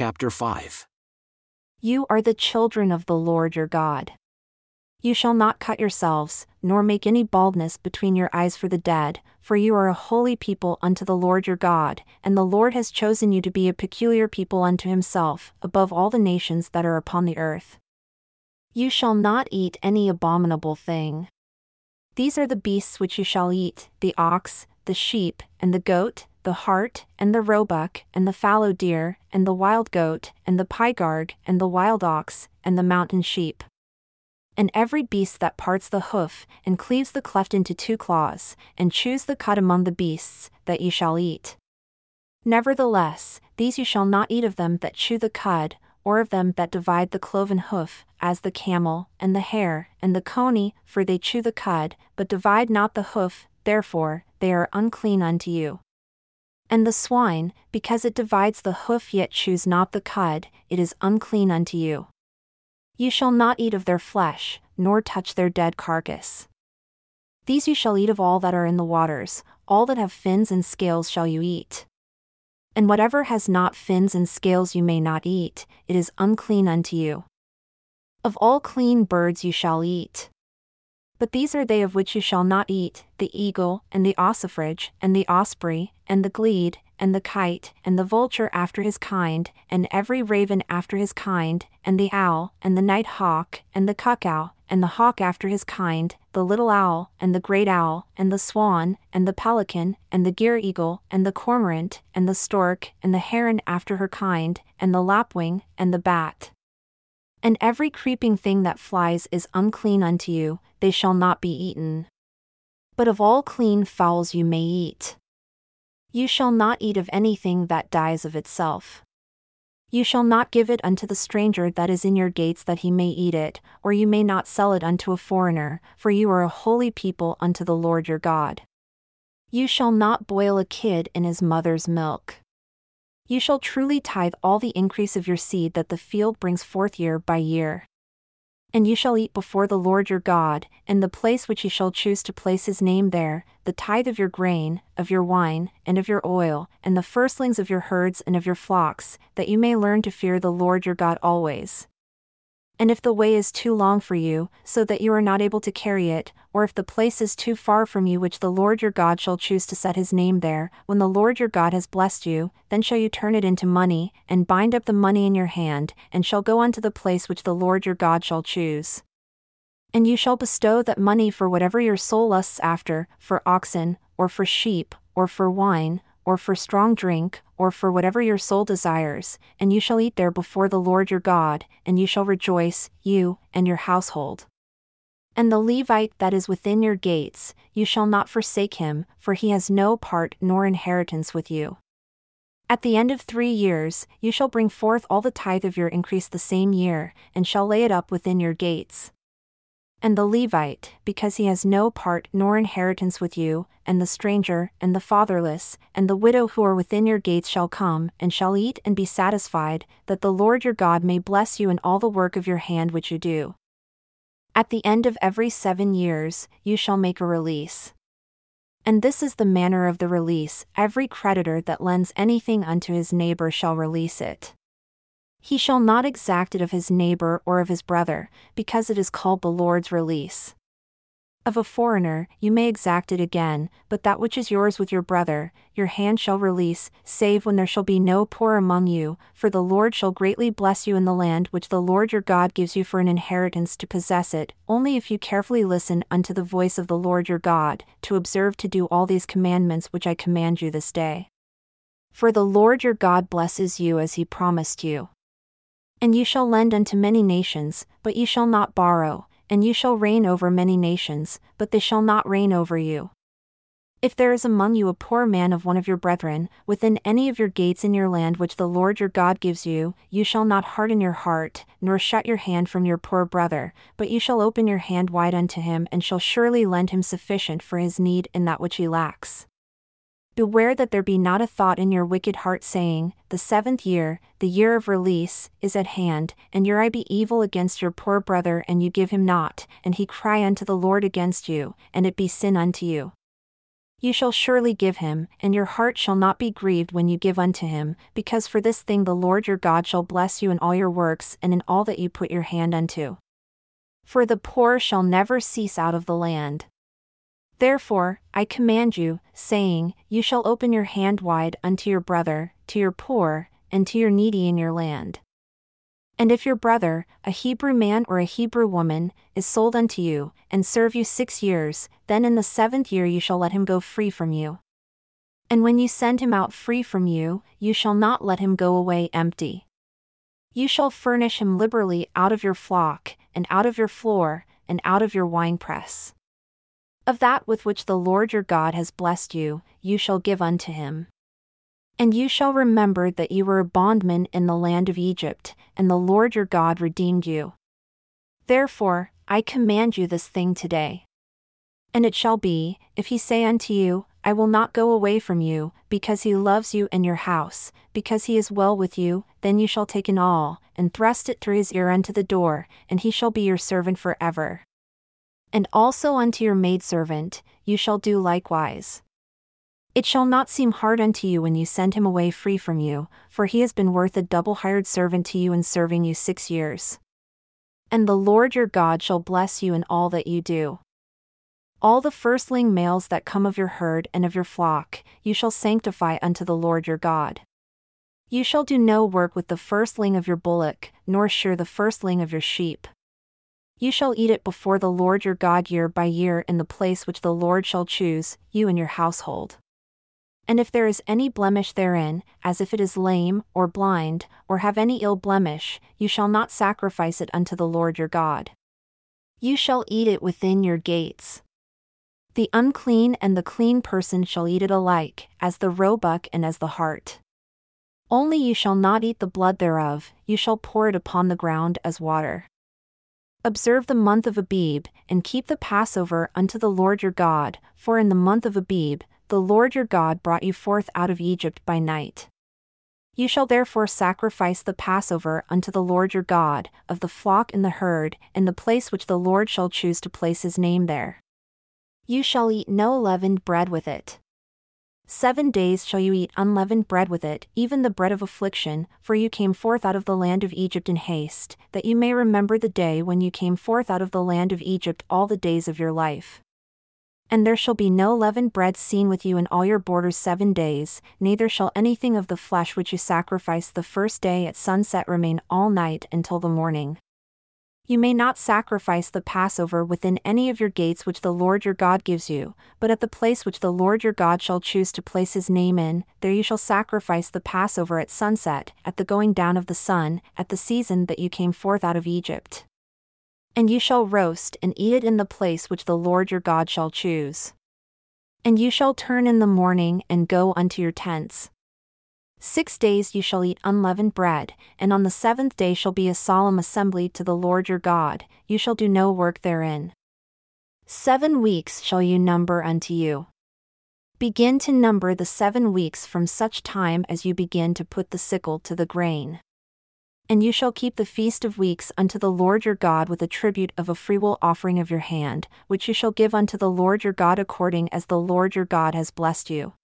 chapter 5. You are the children of the Lord your God. You shall not cut yourselves, nor make any baldness between your eyes for the dead, for you are a holy people unto the Lord your God, and the Lord has chosen you to be a peculiar people unto himself, above all the nations that are upon the earth. You shall not eat any abominable thing. These are the beasts which you shall eat the ox, the sheep, and the goat, the hart, and the roebuck, and the fallow deer, and the wild goat, and the pygarg, and the wild ox, and the mountain sheep and every beast that parts the hoof, and cleaves the cleft into two claws, and chews the cud among the beasts, that ye shall eat. Nevertheless, these you shall not eat of them that chew the cud, or of them that divide the cloven hoof, as the camel, and the hare, and the coney, for they chew the cud, but divide not the hoof, therefore, they are unclean unto you. And the swine, because it divides the hoof yet chews not the cud, it is unclean unto you. You shall not eat of their flesh, nor touch their dead carcass. These you shall eat of all that are in the waters, all that have fins and scales shall you eat. And whatever has not fins and scales you may not eat, it is unclean unto you. Of all clean birds you shall eat. But these are they of which you shall not eat the eagle, and the ossifrage, and the osprey, and the glede, and the kite, and the vulture after his kind, and every raven after his kind, and the owl, and the night hawk, and the cuckoo, and the hawk after his kind, the little owl, and the great owl, and the swan, and the pelican, and the gier eagle, and the cormorant, and the stork, and the heron after her kind, and the lapwing, and the bat. And every creeping thing that flies is unclean unto you, they shall not be eaten. But of all clean fowls you may eat. You shall not eat of anything that dies of itself. You shall not give it unto the stranger that is in your gates that he may eat it, or you may not sell it unto a foreigner, for you are a holy people unto the Lord your God. You shall not boil a kid in his mother's milk. You shall truly tithe all the increase of your seed that the field brings forth year by year. And you shall eat before the Lord your God, in the place which he shall choose to place his name there, the tithe of your grain, of your wine, and of your oil, and the firstlings of your herds and of your flocks, that you may learn to fear the Lord your God always. And if the way is too long for you, so that you are not able to carry it, or if the place is too far from you which the Lord your God shall choose to set his name there, when the Lord your God has blessed you, then shall you turn it into money, and bind up the money in your hand, and shall go unto the place which the Lord your God shall choose. And you shall bestow that money for whatever your soul lusts after, for oxen, or for sheep, or for wine, or for strong drink, or for whatever your soul desires, and you shall eat there before the Lord your God, and you shall rejoice, you, and your household. And the Levite that is within your gates, you shall not forsake him, for he has no part nor inheritance with you. At the end of three years, you shall bring forth all the tithe of your increase the same year, and shall lay it up within your gates and the Levite, because he has no part nor inheritance with you, and the stranger, and the fatherless, and the widow who are within your gates shall come, and shall eat and be satisfied, that the Lord your God may bless you in all the work of your hand which you do. At the end of every seven years, you shall make a release. And this is the manner of the release every creditor that lends anything unto his neighbor shall release it. He shall not exact it of his neighbor or of his brother, because it is called the Lord's release. Of a foreigner, you may exact it again, but that which is yours with your brother, your hand shall release, save when there shall be no poor among you, for the Lord shall greatly bless you in the land which the Lord your God gives you for an inheritance to possess it, only if you carefully listen unto the voice of the Lord your God, to observe to do all these commandments which I command you this day. For the Lord your God blesses you as he promised you. And you shall lend unto many nations, but you shall not borrow, and you shall reign over many nations, but they shall not reign over you. If there is among you a poor man of one of your brethren, within any of your gates in your land which the Lord your God gives you, you shall not harden your heart, nor shut your hand from your poor brother, but you shall open your hand wide unto him and shall surely lend him sufficient for his need in that which he lacks. Beware that there be not a thought in your wicked heart saying, The seventh year, the year of release, is at hand, and your eye be evil against your poor brother, and you give him not, and he cry unto the Lord against you, and it be sin unto you. You shall surely give him, and your heart shall not be grieved when you give unto him, because for this thing the Lord your God shall bless you in all your works and in all that you put your hand unto. For the poor shall never cease out of the land. Therefore, I command you, saying, You shall open your hand wide unto your brother, to your poor, and to your needy in your land. And if your brother, a Hebrew man or a Hebrew woman, is sold unto you, and serve you six years, then in the seventh year you shall let him go free from you. And when you send him out free from you, you shall not let him go away empty. You shall furnish him liberally out of your flock, and out of your floor, and out of your winepress. Of that with which the Lord your God has blessed you, you shall give unto him. And you shall remember that you were a bondman in the land of Egypt, and the Lord your God redeemed you. Therefore, I command you this thing today. And it shall be, if he say unto you, I will not go away from you, because he loves you and your house, because he is well with you, then you shall take an awl, and thrust it through his ear unto the door, and he shall be your servant for ever. And also unto your maidservant, you shall do likewise. It shall not seem hard unto you when you send him away free from you, for he has been worth a double hired servant to you in serving you six years. And the Lord your God shall bless you in all that you do. All the firstling males that come of your herd and of your flock, you shall sanctify unto the Lord your God. You shall do no work with the firstling of your bullock, nor shear the firstling of your sheep. You shall eat it before the Lord your God year by year in the place which the Lord shall choose, you and your household. And if there is any blemish therein, as if it is lame, or blind, or have any ill blemish, you shall not sacrifice it unto the Lord your God. You shall eat it within your gates. The unclean and the clean person shall eat it alike, as the roebuck and as the hart. Only you shall not eat the blood thereof, you shall pour it upon the ground as water. Observe the month of Abib, and keep the Passover unto the Lord your God, for in the month of Abib, the Lord your God brought you forth out of Egypt by night. You shall therefore sacrifice the Passover unto the Lord your God, of the flock and the herd, in the place which the Lord shall choose to place his name there. You shall eat no leavened bread with it. Seven days shall you eat unleavened bread with it, even the bread of affliction, for you came forth out of the land of Egypt in haste, that you may remember the day when you came forth out of the land of Egypt all the days of your life. And there shall be no leavened bread seen with you in all your borders seven days, neither shall anything of the flesh which you sacrifice the first day at sunset remain all night until the morning. You may not sacrifice the Passover within any of your gates which the Lord your God gives you, but at the place which the Lord your God shall choose to place his name in, there you shall sacrifice the Passover at sunset, at the going down of the sun, at the season that you came forth out of Egypt. And you shall roast and eat it in the place which the Lord your God shall choose. And you shall turn in the morning and go unto your tents. Six days you shall eat unleavened bread, and on the seventh day shall be a solemn assembly to the Lord your God, you shall do no work therein. Seven weeks shall you number unto you. Begin to number the seven weeks from such time as you begin to put the sickle to the grain. And you shall keep the feast of weeks unto the Lord your God with a tribute of a freewill offering of your hand, which you shall give unto the Lord your God according as the Lord your God has blessed you.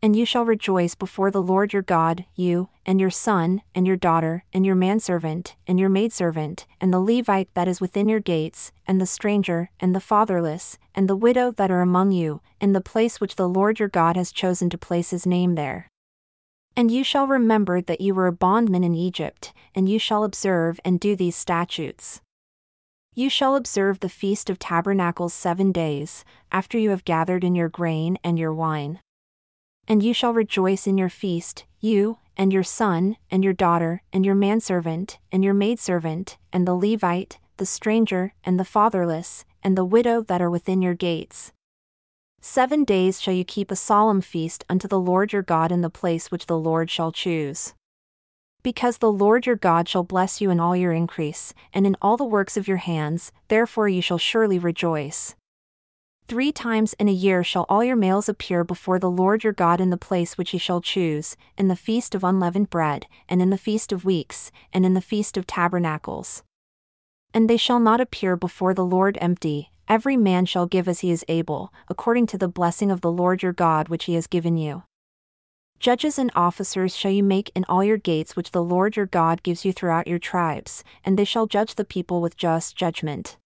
And you shall rejoice before the Lord your God, you, and your son, and your daughter, and your manservant, and your maidservant, and the Levite that is within your gates, and the stranger, and the fatherless, and the widow that are among you, in the place which the Lord your God has chosen to place his name there. And you shall remember that you were a bondman in Egypt, and you shall observe and do these statutes. You shall observe the Feast of Tabernacles seven days, after you have gathered in your grain and your wine. And you shall rejoice in your feast, you, and your son, and your daughter, and your manservant, and your maidservant, and the Levite, the stranger, and the fatherless, and the widow that are within your gates. Seven days shall you keep a solemn feast unto the Lord your God in the place which the Lord shall choose. Because the Lord your God shall bless you in all your increase, and in all the works of your hands, therefore you shall surely rejoice. Three times in a year shall all your males appear before the Lord your God in the place which he shall choose, in the feast of unleavened bread, and in the feast of weeks, and in the feast of tabernacles. And they shall not appear before the Lord empty, every man shall give as he is able, according to the blessing of the Lord your God which he has given you. Judges and officers shall you make in all your gates which the Lord your God gives you throughout your tribes, and they shall judge the people with just judgment.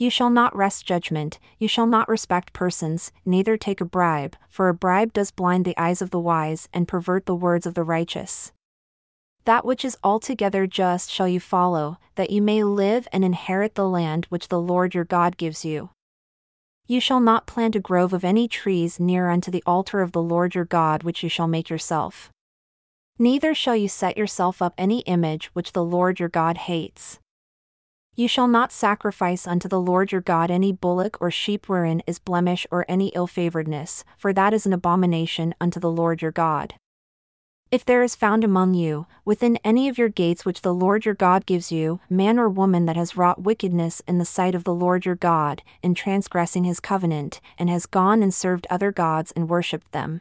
You shall not wrest judgment, you shall not respect persons, neither take a bribe, for a bribe does blind the eyes of the wise and pervert the words of the righteous. That which is altogether just shall you follow, that you may live and inherit the land which the Lord your God gives you. You shall not plant a grove of any trees near unto the altar of the Lord your God which you shall make yourself. Neither shall you set yourself up any image which the Lord your God hates. You shall not sacrifice unto the Lord your God any bullock or sheep wherein is blemish or any ill favoredness, for that is an abomination unto the Lord your God. If there is found among you, within any of your gates which the Lord your God gives you, man or woman that has wrought wickedness in the sight of the Lord your God, in transgressing his covenant, and has gone and served other gods and worshipped them.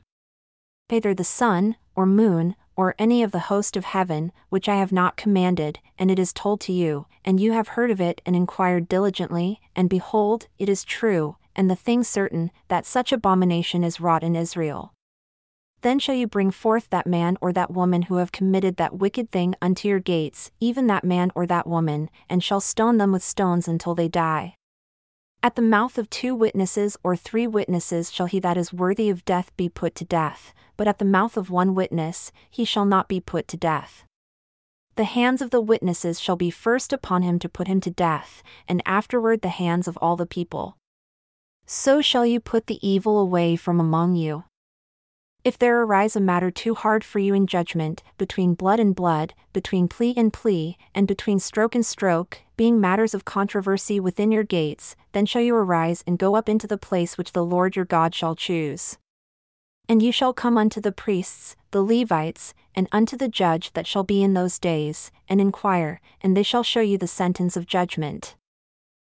Either the sun, or moon, or any of the host of heaven, which I have not commanded, and it is told to you, and you have heard of it and inquired diligently, and behold, it is true, and the thing certain, that such abomination is wrought in Israel. Then shall you bring forth that man or that woman who have committed that wicked thing unto your gates, even that man or that woman, and shall stone them with stones until they die. At the mouth of two witnesses or three witnesses shall he that is worthy of death be put to death, but at the mouth of one witness he shall not be put to death. The hands of the witnesses shall be first upon him to put him to death, and afterward the hands of all the people. So shall you put the evil away from among you. If there arise a matter too hard for you in judgment, between blood and blood, between plea and plea, and between stroke and stroke, being matters of controversy within your gates, then shall you arise and go up into the place which the Lord your God shall choose. And you shall come unto the priests, the Levites, and unto the judge that shall be in those days, and inquire, and they shall show you the sentence of judgment.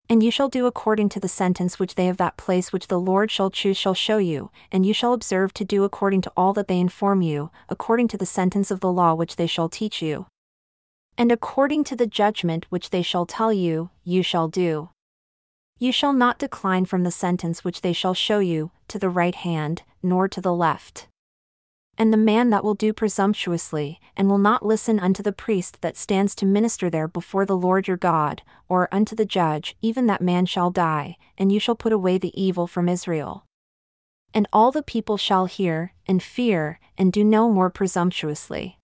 And you shall do according to the sentence which they of that place which the Lord shall choose shall show you, and you shall observe to do according to all that they inform you, according to the sentence of the law which they shall teach you. And according to the judgment which they shall tell you, you shall do. You shall not decline from the sentence which they shall show you, to the right hand, nor to the left. And the man that will do presumptuously, and will not listen unto the priest that stands to minister there before the Lord your God, or unto the judge, even that man shall die, and you shall put away the evil from Israel. And all the people shall hear, and fear, and do no more presumptuously.